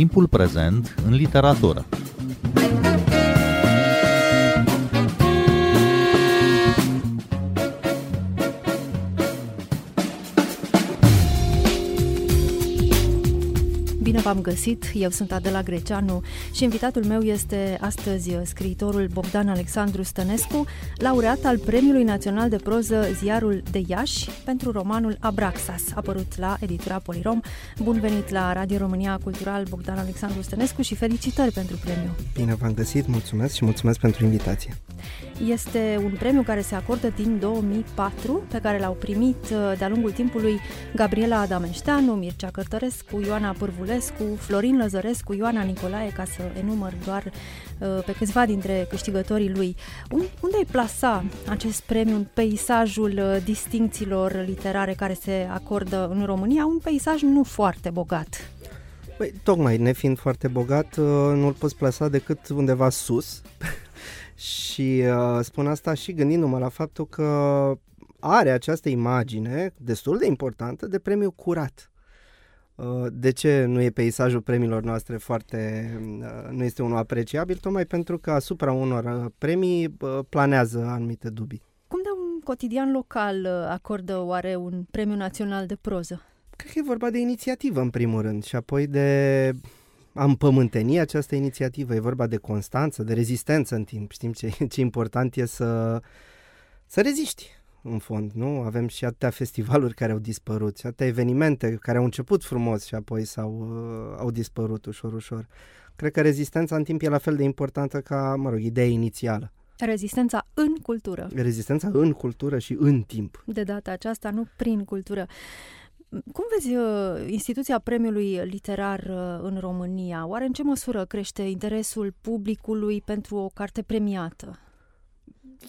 timpul prezent în literatură. V-am găsit, eu sunt Adela Greceanu și invitatul meu este astăzi scriitorul Bogdan Alexandru Stănescu, laureat al Premiului Național de Proză Ziarul de Iași pentru romanul Abraxas, apărut la editura Polirom. Bun venit la Radio România Cultural Bogdan Alexandru Stănescu și felicitări pentru premiu. Bine v-am găsit, mulțumesc și mulțumesc pentru invitație. Este un premiu care se acordă din 2004, pe care l-au primit uh, de-a lungul timpului Gabriela Adameșteanu, Mircea Cărtărescu, Ioana Pârvulescu, Florin Lăzărescu, Ioana Nicolae, ca să enumăr doar uh, pe câțiva dintre câștigătorii lui. Unde ai plasa acest premiu în peisajul uh, distincțiilor literare care se acordă în România? Un peisaj nu foarte bogat. Păi, tocmai, nefiind foarte bogat, nu-l poți plasa decât undeva sus, și uh, spun asta și gândindu-mă la faptul că are această imagine destul de importantă de premiu curat. Uh, de ce nu e peisajul premiilor noastre foarte, uh, nu este unul apreciabil? Tocmai pentru că asupra unor uh, premii planează anumite dubii. Cum de un cotidian local acordă oare un premiu național de proză? Cred că e vorba de inițiativă în primul rând și apoi de a împământeni această inițiativă. E vorba de constanță, de rezistență în timp. Știm ce, ce important e să, să reziști în fond, nu? Avem și atâtea festivaluri care au dispărut, și atâtea evenimente care au început frumos și apoi s-au, uh, au dispărut ușor, ușor. Cred că rezistența în timp e la fel de importantă ca, mă rog, ideea inițială. Rezistența în cultură. Rezistența în cultură și în timp. De data aceasta, nu prin cultură. Cum vezi uh, instituția premiului literar uh, în România? Oare în ce măsură crește interesul publicului pentru o carte premiată?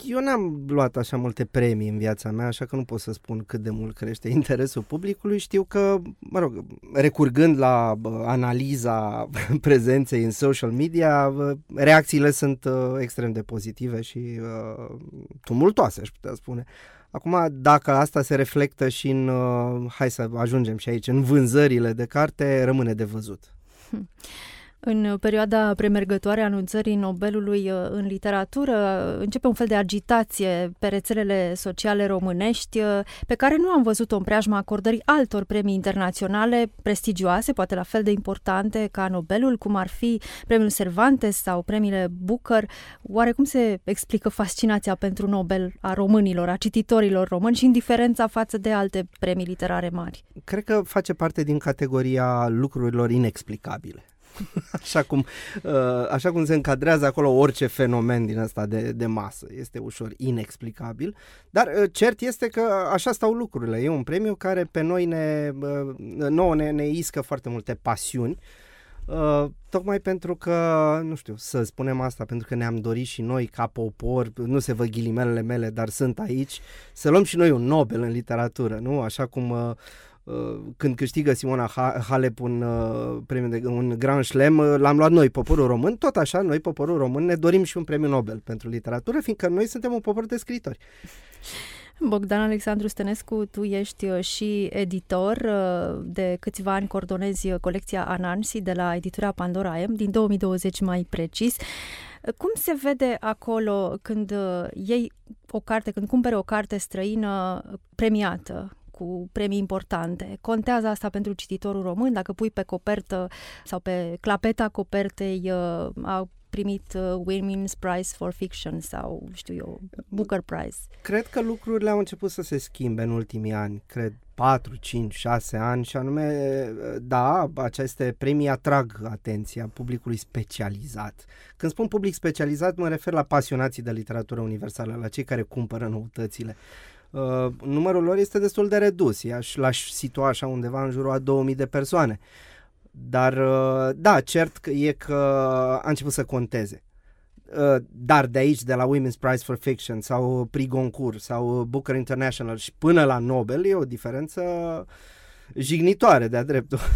Eu n-am luat așa multe premii în viața mea, așa că nu pot să spun cât de mult crește interesul publicului. Știu că, mă rog, recurgând la analiza prezenței în social media, reacțiile sunt uh, extrem de pozitive și uh, tumultoase, aș putea spune. Acum, dacă asta se reflectă și în, uh, hai să ajungem și aici, în vânzările de carte, rămâne de văzut. Hm. În perioada premergătoare a anunțării Nobelului uh, în literatură începe un fel de agitație pe rețelele sociale românești uh, pe care nu am văzut-o în preajma acordării altor premii internaționale prestigioase, poate la fel de importante ca Nobelul, cum ar fi premiul Cervantes sau premiile Booker. Oare cum se explică fascinația pentru Nobel a românilor, a cititorilor români și indiferența față de alte premii literare mari? Cred că face parte din categoria lucrurilor inexplicabile. așa, cum, uh, așa cum se încadrează acolo orice fenomen din asta de, de masă. Este ușor inexplicabil, dar uh, cert este că așa stau lucrurile. E un premiu care pe noi ne, uh, nouă ne, ne iscă foarte multe pasiuni, Uh, tocmai pentru că, nu știu, să spunem asta, pentru că ne-am dorit și noi ca popor, nu se văd ghilimelele mele, dar sunt aici, să luăm și noi un Nobel în literatură, nu? Așa cum uh, Uh, când câștigă Simona Halep un uh, premiu de un Grand Slam, uh, l-am luat noi, poporul român, tot așa, noi, poporul român, ne dorim și un premiu Nobel pentru literatură, fiindcă noi suntem un popor de scritori. Bogdan Alexandru Stănescu, tu ești și editor, de câțiva ani coordonezi colecția Anansi de la editura Pandora M, din 2020 mai precis. Cum se vede acolo când iei o carte, când cumperi o carte străină premiată? Cu premii importante. Contează asta pentru cititorul român, dacă pui pe copertă sau pe clapeta copertei uh, a primit uh, Women's Prize for Fiction sau, știu eu, Booker Prize. Cred că lucrurile au început să se schimbe în ultimii ani, cred 4, 5, 6 ani și anume, uh, da, aceste premii atrag atenția publicului specializat. Când spun public specializat, mă refer la pasionații de literatură universală, la cei care cumpără noutățile. Uh, numărul lor este destul de redus. I-aș, l-aș situa așa undeva în jurul a 2000 de persoane. Dar, uh, da, cert că e că a început să conteze. Uh, dar de aici, de la Women's Prize for Fiction sau Prix Goncourt sau Booker International și până la Nobel, e o diferență jignitoare de-a dreptul.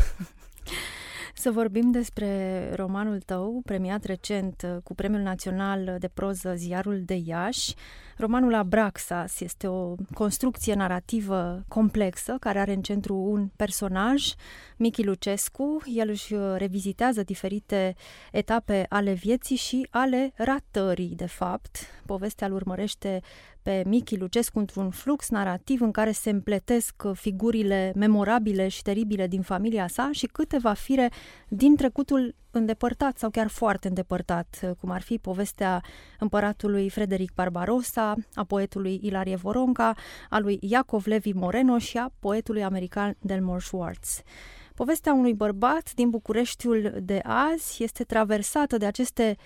Să vorbim despre romanul tău, premiat recent cu Premiul Național de Proză Ziarul de Iași. Romanul Abraxas este o construcție narrativă complexă care are în centru un personaj, Michi Lucescu. El își revizitează diferite etape ale vieții și ale ratării, de fapt. Povestea îl urmărește pe Michi Lucescu într-un flux narrativ în care se împletesc figurile memorabile și teribile din familia sa și câteva fire din trecutul îndepărtat sau chiar foarte îndepărtat, cum ar fi povestea împăratului Frederic Barbarossa, a poetului Ilarie Voronca, a lui Iacov Levi Moreno și a poetului american Delmore Schwartz. Povestea unui bărbat din Bucureștiul de azi este traversată de aceste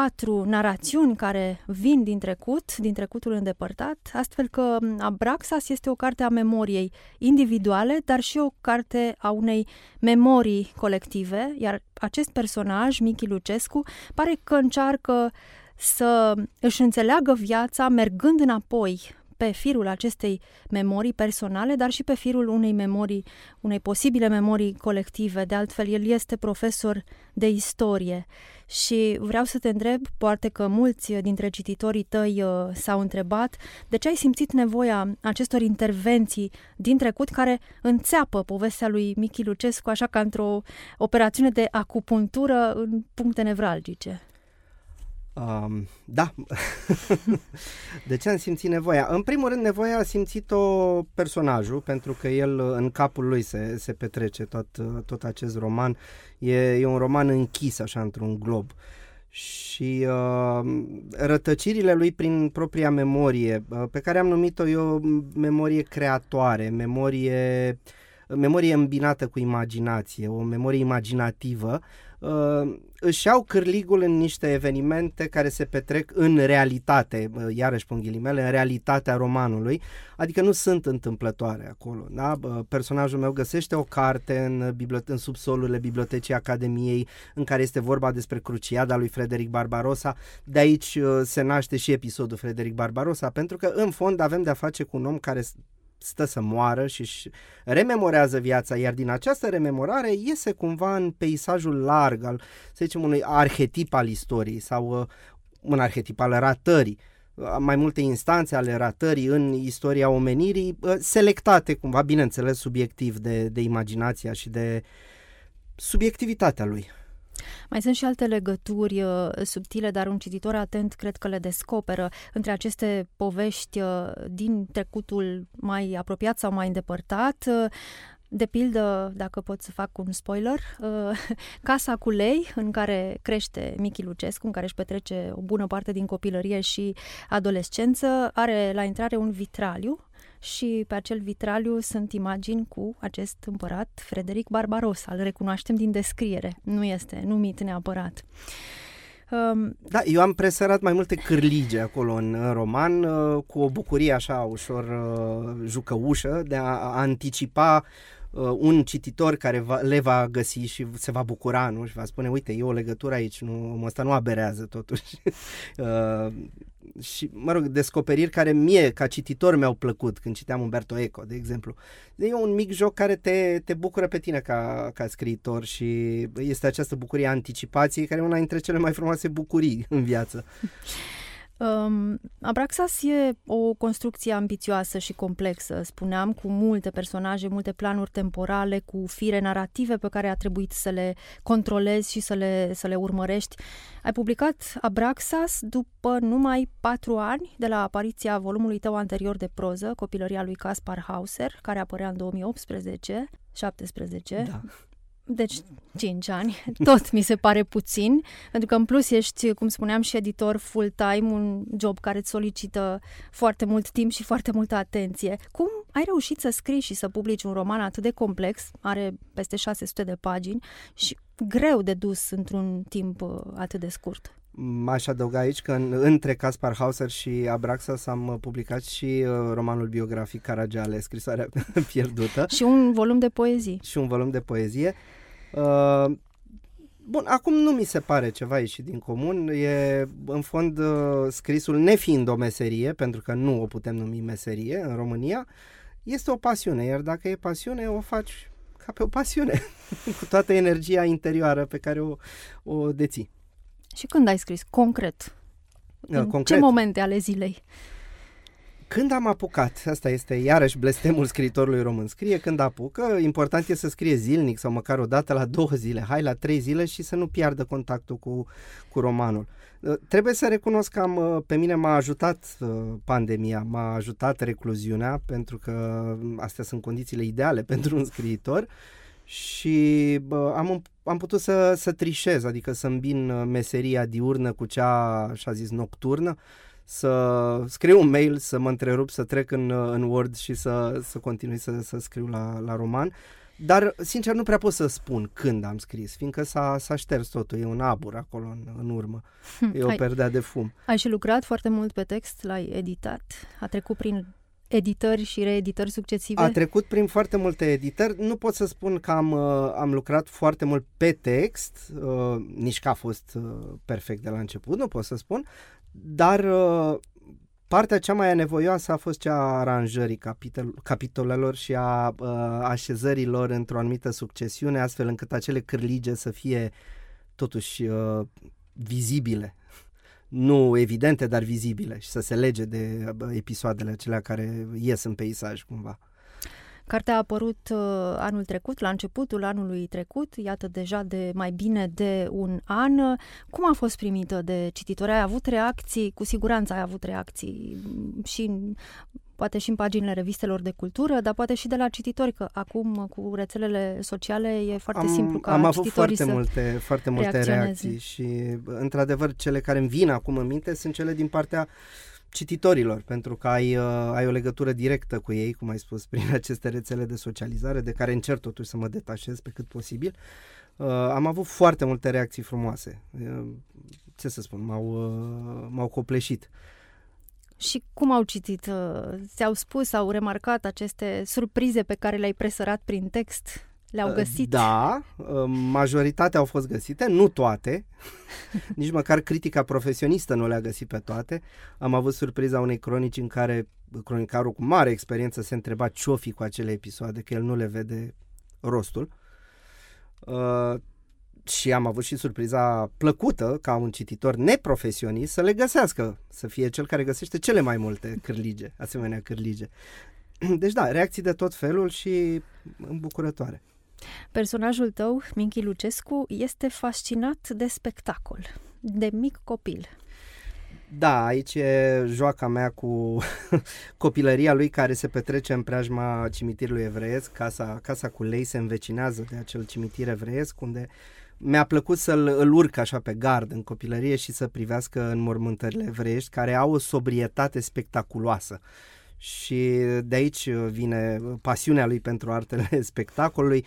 patru narațiuni care vin din trecut, din trecutul îndepărtat, astfel că Abraxas este o carte a memoriei individuale, dar și o carte a unei memorii colective, iar acest personaj, Michi Lucescu, pare că încearcă să își înțeleagă viața mergând înapoi pe firul acestei memorii personale, dar și pe firul unei memorii, unei posibile memorii colective. De altfel, el este profesor de istorie și vreau să te întreb, poate că mulți dintre cititorii tăi uh, s-au întrebat, de ce ai simțit nevoia acestor intervenții din trecut care înțeapă povestea lui Michi Lucescu așa ca într-o operațiune de acupunctură în puncte nevralgice? Um, da. de ce am simțit nevoia? În primul rând, nevoia a simțit-o personajul, pentru că el în capul lui se, se petrece tot, tot acest roman. E, e un roman închis așa într-un glob. Și uh, rătăcirile lui prin propria memorie, uh, pe care am numit-o eu memorie creatoare, memorie, memorie îmbinată cu imaginație, o memorie imaginativă, uh, își iau cârligul în niște evenimente care se petrec în realitate, uh, iarăși pun ghilimele, în realitatea romanului, adică nu sunt întâmplătoare acolo. Da? Personajul meu găsește o carte în, bibliote- în subsolurile Bibliotecii Academiei în care este vorba despre cruciada lui Frederic Barbarossa. De aici uh, se naște și episodul Frederic Barbarossa, pentru că în fond avem de-a face cu un om care stă să moară și își rememorează viața, iar din această rememorare iese cumva în peisajul larg al, să zicem, unui arhetip al istoriei sau uh, un arhetip al ratării uh, mai multe instanțe ale ratării în istoria omenirii, uh, selectate cumva, bineînțeles, subiectiv de, de imaginația și de subiectivitatea lui. Mai sunt și alte legături uh, subtile, dar un cititor atent cred că le descoperă între aceste povești uh, din trecutul mai apropiat sau mai îndepărtat. Uh, de pildă, dacă pot să fac un spoiler, Casa cu lei, în care crește Michi Lucescu, în care își petrece o bună parte din copilărie și adolescență, are la intrare un vitraliu și pe acel vitraliu sunt imagini cu acest împărat Frederic Barbarossa. Îl recunoaștem din descriere, nu este numit neapărat. Um, da, eu am presărat mai multe cârlige acolo în, în roman, uh, cu o bucurie așa ușor uh, jucăușă de a, a anticipa uh, un cititor care va, le va găsi și se va bucura, nu? Și va spune, uite, e o legătură aici, nu, ăsta nu aberează totuși. uh, și, mă rog, descoperiri care mie, ca cititor, mi-au plăcut când citeam Umberto Eco, de exemplu. E un mic joc care te, te bucură pe tine ca, ca scriitor și este această bucurie a anticipației care e una dintre cele mai frumoase bucurii în viață. Um, Abraxas e o construcție ambițioasă și complexă, spuneam, cu multe personaje, multe planuri temporale, cu fire narrative pe care a trebuit să le controlezi și să le, să le urmărești. Ai publicat Abraxas după numai patru ani de la apariția volumului tău anterior de proză, Copilăria lui Caspar Hauser, care apărea în 2018. 17. Da. Deci 5 ani, tot mi se pare puțin, pentru că în plus ești, cum spuneam, și editor full-time, un job care îți solicită foarte mult timp și foarte multă atenție. Cum ai reușit să scrii și să publici un roman atât de complex, are peste 600 de pagini și greu de dus într-un timp uh, atât de scurt? M-aș adăuga aici că în, între Caspar Hauser și Abraxas am uh, publicat și uh, romanul biografic Caragiale, scrisoarea pierdută. și un volum de poezii. Și un volum de poezie. Uh, Bun, acum nu mi se pare ceva ieșit din comun, e în fond uh, scrisul nefiind o meserie, pentru că nu o putem numi meserie în România, este o pasiune, iar dacă e pasiune, o faci ca pe o pasiune, cu toată energia interioară pe care o, o deții. Și când ai scris? Concret? Da, În concret. ce momente ale zilei? Când am apucat, asta este iarăși blestemul scriitorului român, scrie când apucă, important e să scrie zilnic sau măcar o dată la două zile, hai la trei zile și să nu piardă contactul cu, cu romanul. Uh, Trebuie să recunosc că am, uh, pe mine m-a ajutat uh, pandemia, m-a ajutat recluziunea, pentru că um, astea sunt condițiile ideale pentru un scriitor și bă, am, am putut să, să trișez, adică să îmbin uh, meseria diurnă cu cea, așa zis, nocturnă, să scriu un mail, să mă întrerup, să trec în, uh, în Word și să, să continui să, să scriu la, la roman. Dar, sincer, nu prea pot să spun când am scris, fiindcă s-a, s-a șters totul, e un abur acolo în, în urmă, e o Ai- perdea de fum. Ai și lucrat foarte mult pe text, l-ai editat, a trecut prin editări și reeditări succesive. A trecut prin foarte multe editări. Nu pot să spun că am, uh, am lucrat foarte mult pe text, uh, nici că a fost uh, perfect de la început, nu pot să spun, dar uh, partea cea mai anevoioasă a fost cea a aranjării capitol, capitolelor și a uh, așezărilor într-o anumită succesiune, astfel încât acele cârlige să fie totuși uh, vizibile. Nu evidente, dar vizibile și să se lege de uh, episoadele acelea care ies în peisaj cumva. Cartea a apărut uh, anul trecut, la începutul anului trecut, iată deja de mai bine de un an. Cum a fost primită de cititori? Ai avut reacții? Cu siguranță ai avut reacții m, și în, poate și în paginile revistelor de cultură, dar poate și de la cititori, că acum cu rețelele sociale e foarte am, simplu ca am avut cititorii foarte să... multe, foarte multe reacționeze. reacții și într-adevăr cele care îmi vin acum în minte sunt cele din partea cititorilor, pentru că ai, uh, ai o legătură directă cu ei, cum ai spus, prin aceste rețele de socializare, de care încerc totuși să mă detașez pe cât posibil. Uh, am avut foarte multe reacții frumoase. Uh, ce să spun, m-au, uh, m-au copleșit. Și cum au citit? Uh, Ți-au spus, au remarcat aceste surprize pe care le-ai presărat prin text? Le-au Uh, găsit? Da, uh, majoritatea au fost găsite, nu toate. Nici măcar critica profesionistă nu le-a găsit pe toate. Am avut surpriza unei cronici în care cronicarul cu mare experiență se întreba ce-o fi cu acele episoade, că el nu le vede rostul. Uh, și am avut și surpriza plăcută ca un cititor neprofesionist să le găsească, să fie cel care găsește cele mai multe cârlige, asemenea cârlige. Deci da, reacții de tot felul și îmbucurătoare. Personajul tău, Minchi Lucescu, este fascinat de spectacol, de mic copil. Da, aici e joaca mea cu copilăria lui care se petrece în preajma cimitirului evreiesc. Casa, casa cu lei se învecinează de acel cimitir evreiesc unde mi-a plăcut să-l îl urc așa pe gard în copilărie și să privească în mormântările evreiești care au o sobrietate spectaculoasă. Și de aici vine pasiunea lui pentru artele spectacolului,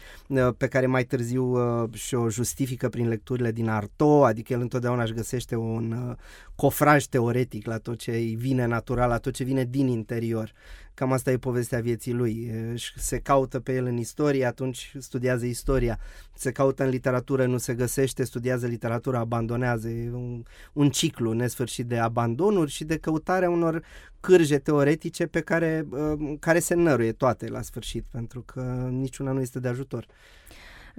pe care mai târziu uh, și-o justifică prin lecturile din Arto, adică el întotdeauna își găsește un uh, cofraj teoretic la tot ce îi vine natural, la tot ce vine din interior. Cam asta e povestea vieții lui. Își Se caută pe el în istorie, atunci studiază istoria. Se caută în literatură, nu se găsește, studiază literatura, abandonează. E un, un ciclu nesfârșit de abandonuri și de căutarea unor cârje teoretice pe care, uh, care se năruie toate la sfârșit, pentru că niciuna nu este de ajutor.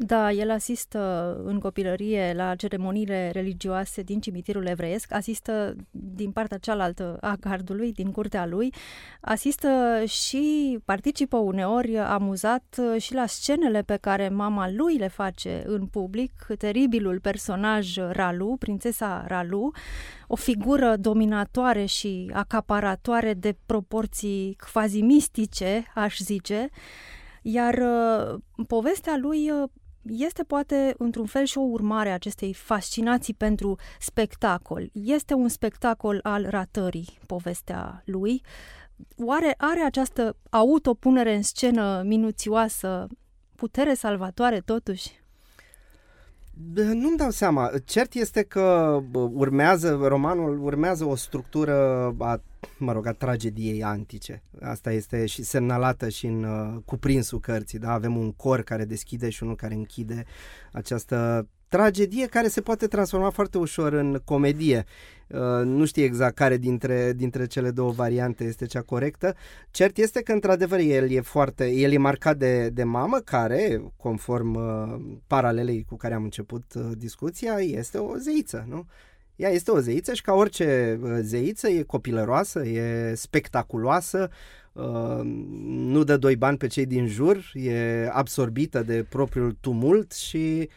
Da, el asistă în copilărie la ceremoniile religioase din cimitirul evreiesc, asistă din partea cealaltă a gardului, din curtea lui, asistă și participă uneori amuzat și la scenele pe care mama lui le face în public, teribilul personaj Ralu, prințesa Ralu, o figură dominatoare și acaparatoare de proporții quasi mistice, aș zice, iar uh, povestea lui uh, este poate într-un fel și o urmare a acestei fascinații pentru spectacol. Este un spectacol al ratării, povestea lui. Oare are această autopunere în scenă minuțioasă putere salvatoare totuși? Bă, Nu-mi dau seama. Cert este că bă, urmează, romanul urmează o structură a, mă rog, a tragediei antice. Asta este și semnalată și în uh, cuprinsul cărții. Da? Avem un cor care deschide și unul care închide. Această tragedie care se poate transforma foarte ușor în comedie. Uh, nu știu exact care dintre, dintre cele două variante este cea corectă. Cert este că, într-adevăr, el e foarte, el e marcat de, de mamă, care, conform uh, paralelei cu care am început uh, discuția, este o zeiță, nu? Ea este o zeiță și ca orice uh, zeiță e copilăroasă, e spectaculoasă, uh, nu dă doi bani pe cei din jur, e absorbită de propriul tumult și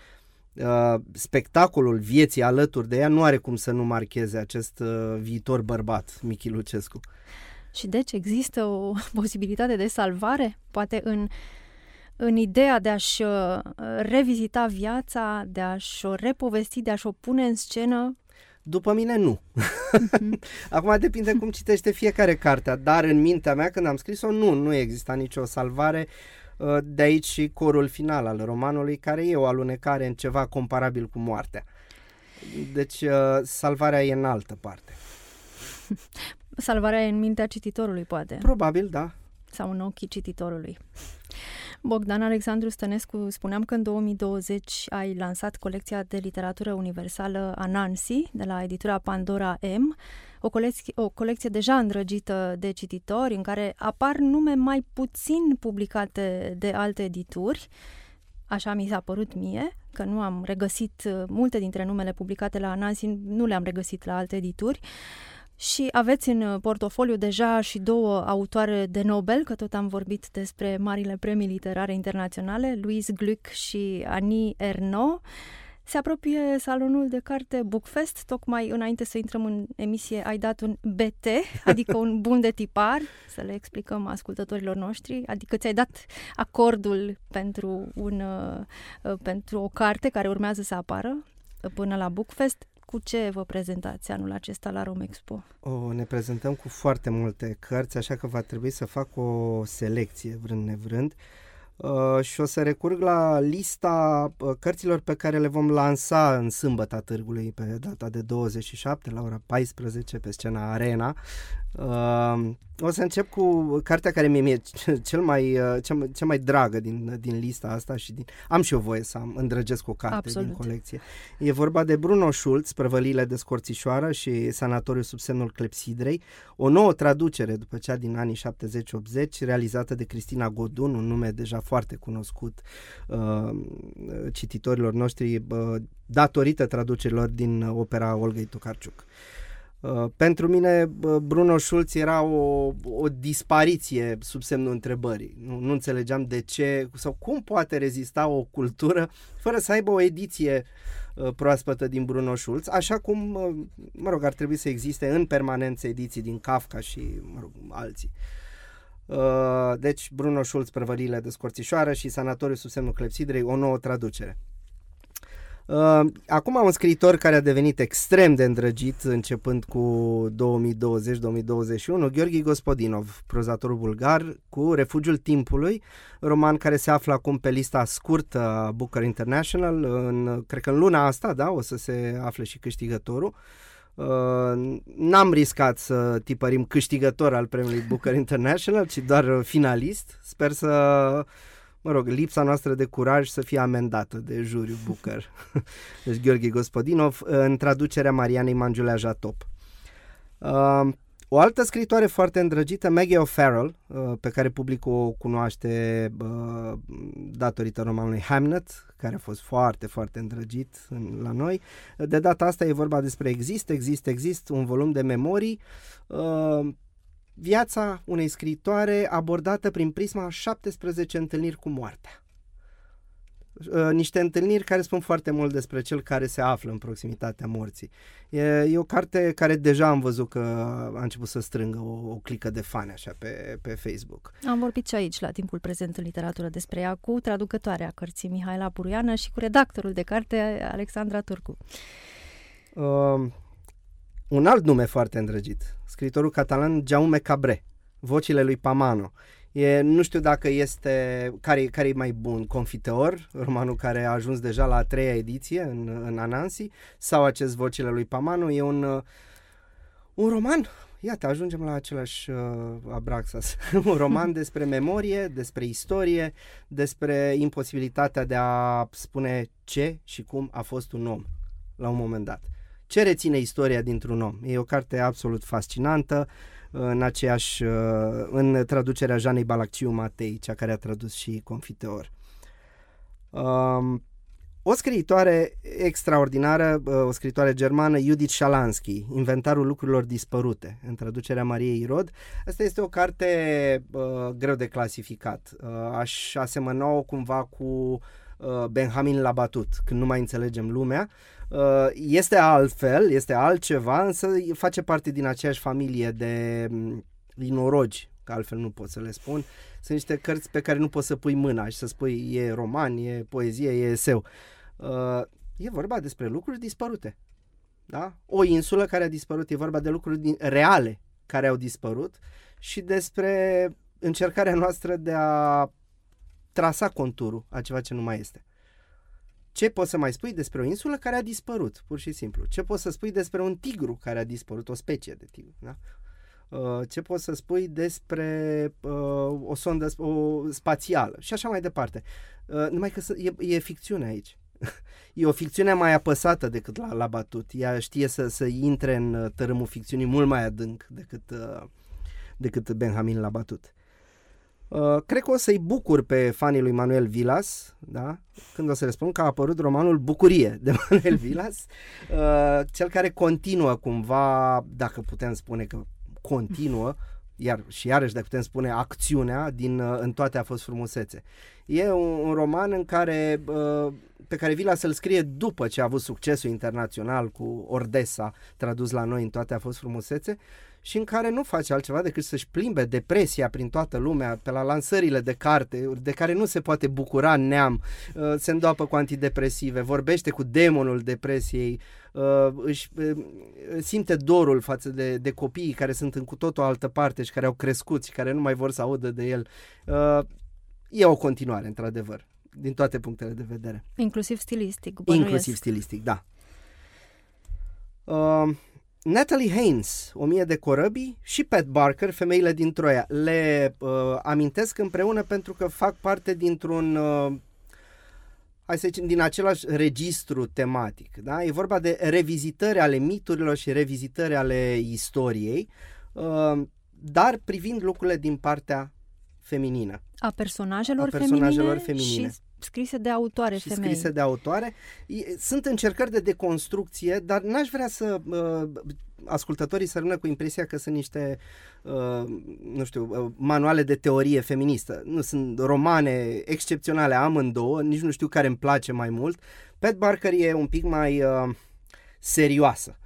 uh, spectacolul vieții alături de ea nu are cum să nu marcheze acest uh, viitor bărbat, Michi Lucescu. Și deci există o posibilitate de salvare? Poate în, în ideea de a-și uh, revizita viața, de a-și o repovesti, de a-și o pune în scenă? După mine, nu. Acum depinde cum citește fiecare carte, dar în mintea mea, când am scris-o, nu, nu exista nicio salvare. Uh, de aici și corul final al romanului, care e o alunecare în ceva comparabil cu moartea. Deci, uh, salvarea e în altă parte. Salvarea e în mintea cititorului, poate. Probabil, da. Sau în ochii cititorului. Bogdan Alexandru Stănescu, spuneam că în 2020 ai lansat colecția de literatură universală Anansi de la editura Pandora M, o colecție, o colecție deja îndrăgită de cititori, în care apar nume mai puțin publicate de alte edituri, așa mi s-a părut mie, că nu am regăsit multe dintre numele publicate la Anansi, nu le-am regăsit la alte edituri. Și aveți în portofoliu deja și două autoare de Nobel, că tot am vorbit despre marile premii literare internaționale, Louise Gluck și Annie Ernaux. Se apropie salonul de carte Bookfest, tocmai înainte să intrăm în emisie ai dat un BT, adică un bun de tipar, să le explicăm ascultătorilor noștri, adică ți-ai dat acordul pentru, un, uh, pentru o carte care urmează să apară până la Bookfest. Cu ce vă prezentați anul acesta la Romexpo? O, ne prezentăm cu foarte multe cărți, așa că va trebui să fac o selecție vrând nevrând. Uh, și o să recurg la lista uh, cărților pe care le vom lansa în sâmbătă târgului pe data de 27 la ora 14 pe scena Arena Uh, o să încep cu cartea care mi-e cel mai, uh, cea, cea mai dragă din, din lista asta și din, am și eu voie să am, îndrăgesc o carte Absolut. din colecție. E vorba de Bruno Schulz, Prăvălile de scorțișoară și Sanatoriul sub semnul clepsidrei, o nouă traducere după cea din anii 70-80, realizată de Cristina Godun, un nume deja foarte cunoscut uh, cititorilor noștri, uh, datorită traducerilor din opera Olgăi Tokarciuc. Uh, Uh, pentru mine Bruno Schulz era o, o dispariție sub semnul întrebării. Nu, nu înțelegeam de ce sau cum poate rezista o cultură fără să aibă o ediție uh, proaspătă din Bruno Schulz, așa cum, uh, mă rog, ar trebui să existe în permanență ediții din Kafka și, mă rog, alții. Uh, deci Bruno Schulz, Prăvările de Scorțișoară și Sanatoriul sub semnul clepsidrei, o nouă traducere. Uh, acum un scriitor care a devenit extrem de îndrăgit începând cu 2020-2021, Gheorghe Gospodinov, prozatorul bulgar, cu Refugiul Timpului, roman care se află acum pe lista scurtă a Booker International, în, cred că în luna asta, da, o să se afle și câștigătorul. Uh, n-am riscat să tipărim câștigător al premiului Booker International, ci doar finalist. Sper să mă rog, lipsa noastră de curaj să fie amendată de juriu Booker. deci Gheorghe Gospodinov, în traducerea Marianei Mangiulea Jatop. Uh, o altă scritoare foarte îndrăgită, Maggie O'Farrell, uh, pe care publicul o cunoaște uh, datorită romanului Hamnet, care a fost foarte, foarte îndrăgit în, la noi. De data asta e vorba despre Exist, Exist, Exist, un volum de memorii uh, viața unei scritoare abordată prin prisma 17 întâlniri cu moartea. Uh, niște întâlniri care spun foarte mult despre cel care se află în proximitatea morții. E, e o carte care deja am văzut că a început să strângă o, o clică de fani așa pe, pe Facebook. Am vorbit și aici la timpul prezent în literatură despre ea cu traducătoarea cărții Mihaela Buruiană și cu redactorul de carte Alexandra Turcu. Uh, un alt nume foarte îndrăgit, scritorul catalan Jaume Cabré, vocile lui Pamano. E, nu știu dacă este, care, care e mai bun, Confiteor, romanul care a ajuns deja la a treia ediție în, în Anansi, sau acest vocile lui Pamano. E un, un roman iată, ajungem la același uh, Abraxas. un roman despre memorie, despre istorie, despre imposibilitatea de a spune ce și cum a fost un om la un moment dat. Ce reține istoria dintr-un om? E o carte absolut fascinantă, în aceeași, uh, în traducerea Janei Balacciu Matei, cea care a tradus și Confiteor. Um, o scriitoare extraordinară, uh, o scriitoare germană, Judith Shalansky, Inventarul lucrurilor dispărute, în traducerea Mariei Irod. Asta este o carte uh, greu de clasificat. Uh, aș asemăna-o cumva cu uh, Benjamin Labatut, când nu mai înțelegem lumea. Uh, este altfel, este altceva, însă face parte din aceeași familie de mm, inorogi, că altfel nu pot să le spun. Sunt niște cărți pe care nu poți să pui mâna și să spui e roman, e poezie, e eseu. Uh, e vorba despre lucruri dispărute. Da? O insulă care a dispărut, e vorba de lucruri din, reale care au dispărut și despre încercarea noastră de a trasa conturul a ceva ce nu mai este. Ce poți să mai spui despre o insulă care a dispărut, pur și simplu? Ce poți să spui despre un tigru care a dispărut, o specie de tigru? Da? Uh, ce poți să spui despre uh, o sondă o spațială și așa mai departe. Uh, numai că e, e ficțiune aici. e o ficțiune mai apăsată decât la, la batut. Ea știe să, să intre în uh, tărâmul ficțiunii mult mai adânc decât, uh, decât Benjamin la batut. Uh, cred că o să-i bucur pe fanii lui Manuel Vilas, da? când o să le spun că a apărut romanul Bucurie de Manuel Vilas, uh, cel care continuă cumva, dacă putem spune că continuă, iar și iarăși dacă putem spune acțiunea din uh, În toate a fost frumusețe. E un, un roman în care uh, pe care Vila să-l scrie după ce a avut succesul internațional cu Ordesa, tradus la noi în toate a fost frumusețe, și în care nu face altceva decât să-și plimbe depresia prin toată lumea, pe la lansările de carte, de care nu se poate bucura neam, uh, se îndoapă cu antidepresive, vorbește cu demonul depresiei, uh, își simte dorul față de, de copiii care sunt în cu tot o altă parte și care au crescut și care nu mai vor să audă de el. Uh, e o continuare, într-adevăr din toate punctele de vedere. Inclusiv stilistic. Bănuiesc. Inclusiv stilistic, da. Uh, Natalie Haynes, O mie de corăbii și Pat Barker, Femeile din Troia. Le uh, amintesc împreună pentru că fac parte dintr-un uh, hai să zicem, din același registru tematic. Da? E vorba de revizitări ale miturilor și revizitări ale istoriei, uh, dar privind lucrurile din partea feminină. A personajelor, a personajelor feminine, feminine și scrise de autoare și femei. scrise de autoare. Sunt încercări de deconstrucție, dar n-aș vrea să uh, ascultătorii să rămână cu impresia că sunt niște, uh, nu știu, uh, manuale de teorie feministă. Nu, sunt romane excepționale amândouă, nici nu știu care îmi place mai mult. Pat Barker e un pic mai uh, serioasă.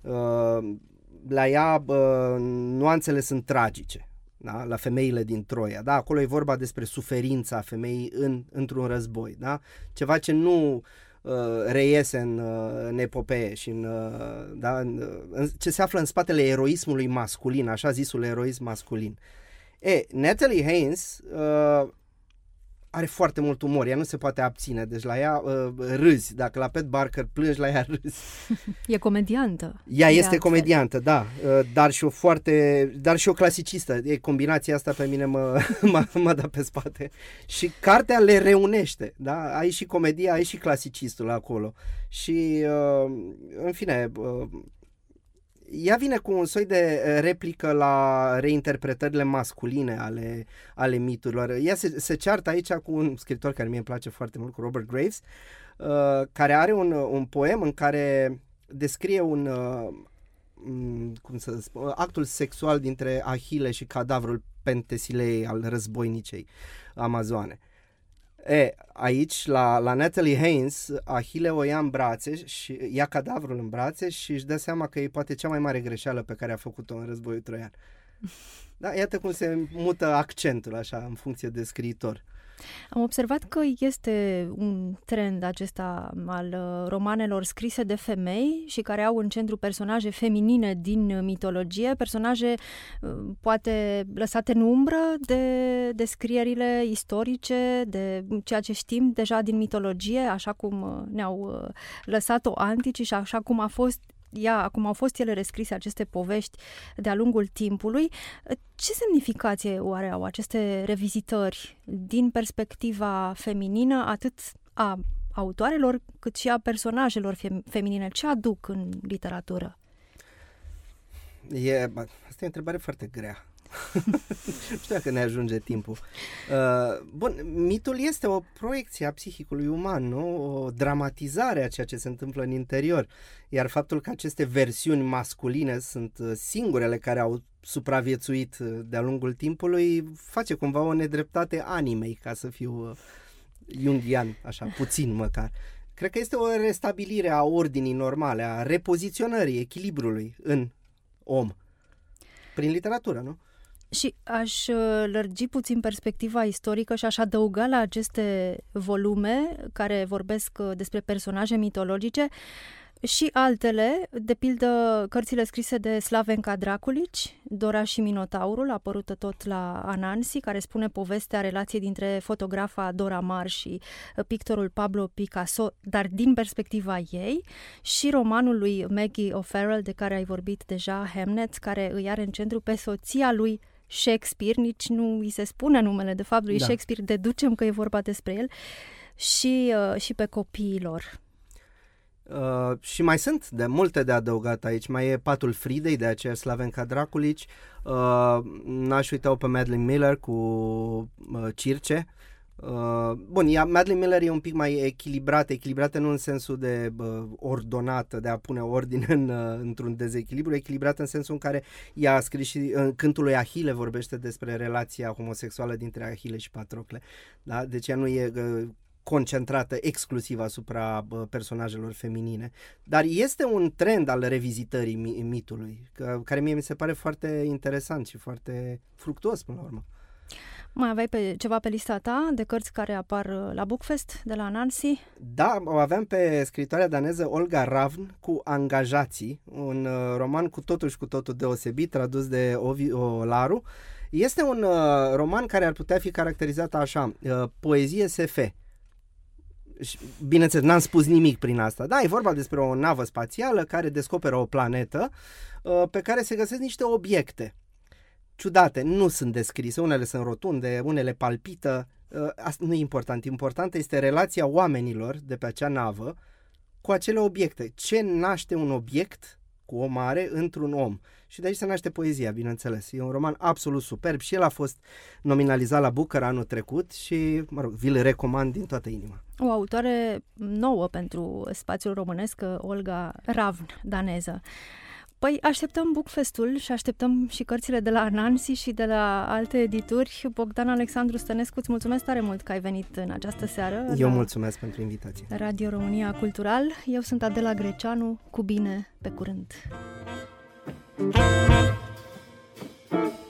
Uh, la ea uh, nuanțele sunt tragice da? la femeile din Troia. Da? Acolo e vorba despre suferința femeii în, într-un război. Da? Ceva ce nu uh, reiese în, uh, în epopee și în, uh, da? în, în, ce se află în spatele eroismului masculin, așa zisul eroism masculin. E, Natalie Haynes uh, are foarte mult umor, ea nu se poate abține, deci la ea uh, râzi, dacă la Pet Barker plângi, la ea râzi. E comediantă. Ea este altfel. comediantă, da, uh, dar și o foarte, dar și o clasicistă, e combinația asta pe mine mă, mă, mă dă pe spate. Și cartea le reunește, da, ai și comedia, ai și clasicistul acolo. Și, uh, în fine, uh, ea vine cu un soi de replică la reinterpretările masculine ale, ale miturilor. Ea se, se ceartă aici cu un scriitor care mie îmi place foarte mult, cu Robert Graves, uh, care are un, un poem în care descrie un, uh, cum să spun, actul sexual dintre Ahile și cadavrul Pentesilei al războinicei amazoane. Uh, E, aici, la, la Natalie Haynes, Ahile o ia în brațe și ia cadavrul în brațe și își dă seama că e poate cea mai mare greșeală pe care a făcut-o în războiul troian. Da, iată cum se mută accentul așa în funcție de scriitor. Am observat că este un trend acesta al uh, romanelor scrise de femei și care au în centru personaje feminine din mitologie, personaje uh, poate lăsate în umbră de descrierile istorice, de ceea ce știm deja din mitologie, așa cum uh, ne-au lăsat-o antici și așa cum a fost ea, cum au fost ele rescrise, aceste povești de-a lungul timpului, ce semnificație oare au aceste revizitări din perspectiva feminină, atât a autoarelor, cât și a personajelor feminine? Ce aduc în literatură? E, asta e o întrebare foarte grea. Nu știu dacă ne ajunge timpul. Uh, bun, mitul este o proiecție a psihicului uman, nu? O dramatizare a ceea ce se întâmplă în interior. Iar faptul că aceste versiuni masculine sunt uh, singurele care au supraviețuit uh, de-a lungul timpului face cumva o nedreptate animei, ca să fiu uh, jungian, așa, puțin măcar. Cred că este o restabilire a ordinii normale, a repoziționării, echilibrului în om. Prin literatură, nu? Și aș uh, lărgi puțin perspectiva istorică și aș adăuga la aceste volume care vorbesc uh, despre personaje mitologice și altele, de pildă cărțile scrise de Slavenka Draculici, Dora și Minotaurul, apărută tot la Anansi, care spune povestea relației dintre fotografa Dora Maar și uh, pictorul Pablo Picasso, dar din perspectiva ei, și romanul lui Maggie O'Farrell, de care ai vorbit deja, Hamnet, care îi are în centru pe soția lui Shakespeare, nici nu îi se spune numele de fapt lui da. Shakespeare, deducem că e vorba despre el, și, uh, și pe copiilor. Uh, și mai sunt de multe de adăugat aici. Mai e Patul Fridei de aceea Slavenka Draculici. Uh, n-aș uita pe Madeline Miller cu uh, Circe. Uh, bun, ea, Madeline Miller e un pic mai echilibrată, echilibrată nu în sensul de uh, ordonată, de a pune ordine în, uh, într-un dezechilibru, echilibrată în sensul în care ea a scris și în cântul lui Ahile vorbește despre relația homosexuală dintre Ahile și Patrocle. Da? Deci ea nu e uh, concentrată exclusiv asupra uh, personajelor feminine. Dar este un trend al revizitării mitului, care mie mi se pare foarte interesant și foarte fructuos până la urmă. Mai aveai pe ceva pe lista ta de cărți care apar uh, la Bookfest de la Nancy? Da, o aveam pe scritoarea daneză Olga Ravn cu Angajații, un uh, roman cu totul și cu totul deosebit, tradus de Ovi Olaru. Este un uh, roman care ar putea fi caracterizat așa, uh, poezie SF. Bineînțeles, n-am spus nimic prin asta. Da, e vorba despre o navă spațială care descoperă o planetă uh, pe care se găsesc niște obiecte ciudate, nu sunt descrise, unele sunt rotunde, unele palpită, uh, asta nu e important, important este relația oamenilor de pe acea navă cu acele obiecte. Ce naște un obiect cu o mare într-un om? Și de aici se naște poezia, bineînțeles. E un roman absolut superb și el a fost nominalizat la Booker anul trecut și, mă rog, vi-l recomand din toată inima. O autoare nouă pentru spațiul românesc, Olga Ravn, daneză. Păi așteptăm Bookfestul și așteptăm și cărțile de la Nancy și de la alte edituri. Bogdan Alexandru Stănescu, îți mulțumesc tare mult că ai venit în această seară. Eu mulțumesc pentru invitație. Radio România Cultural. Eu sunt Adela Greceanu. Cu bine, pe curând! thank you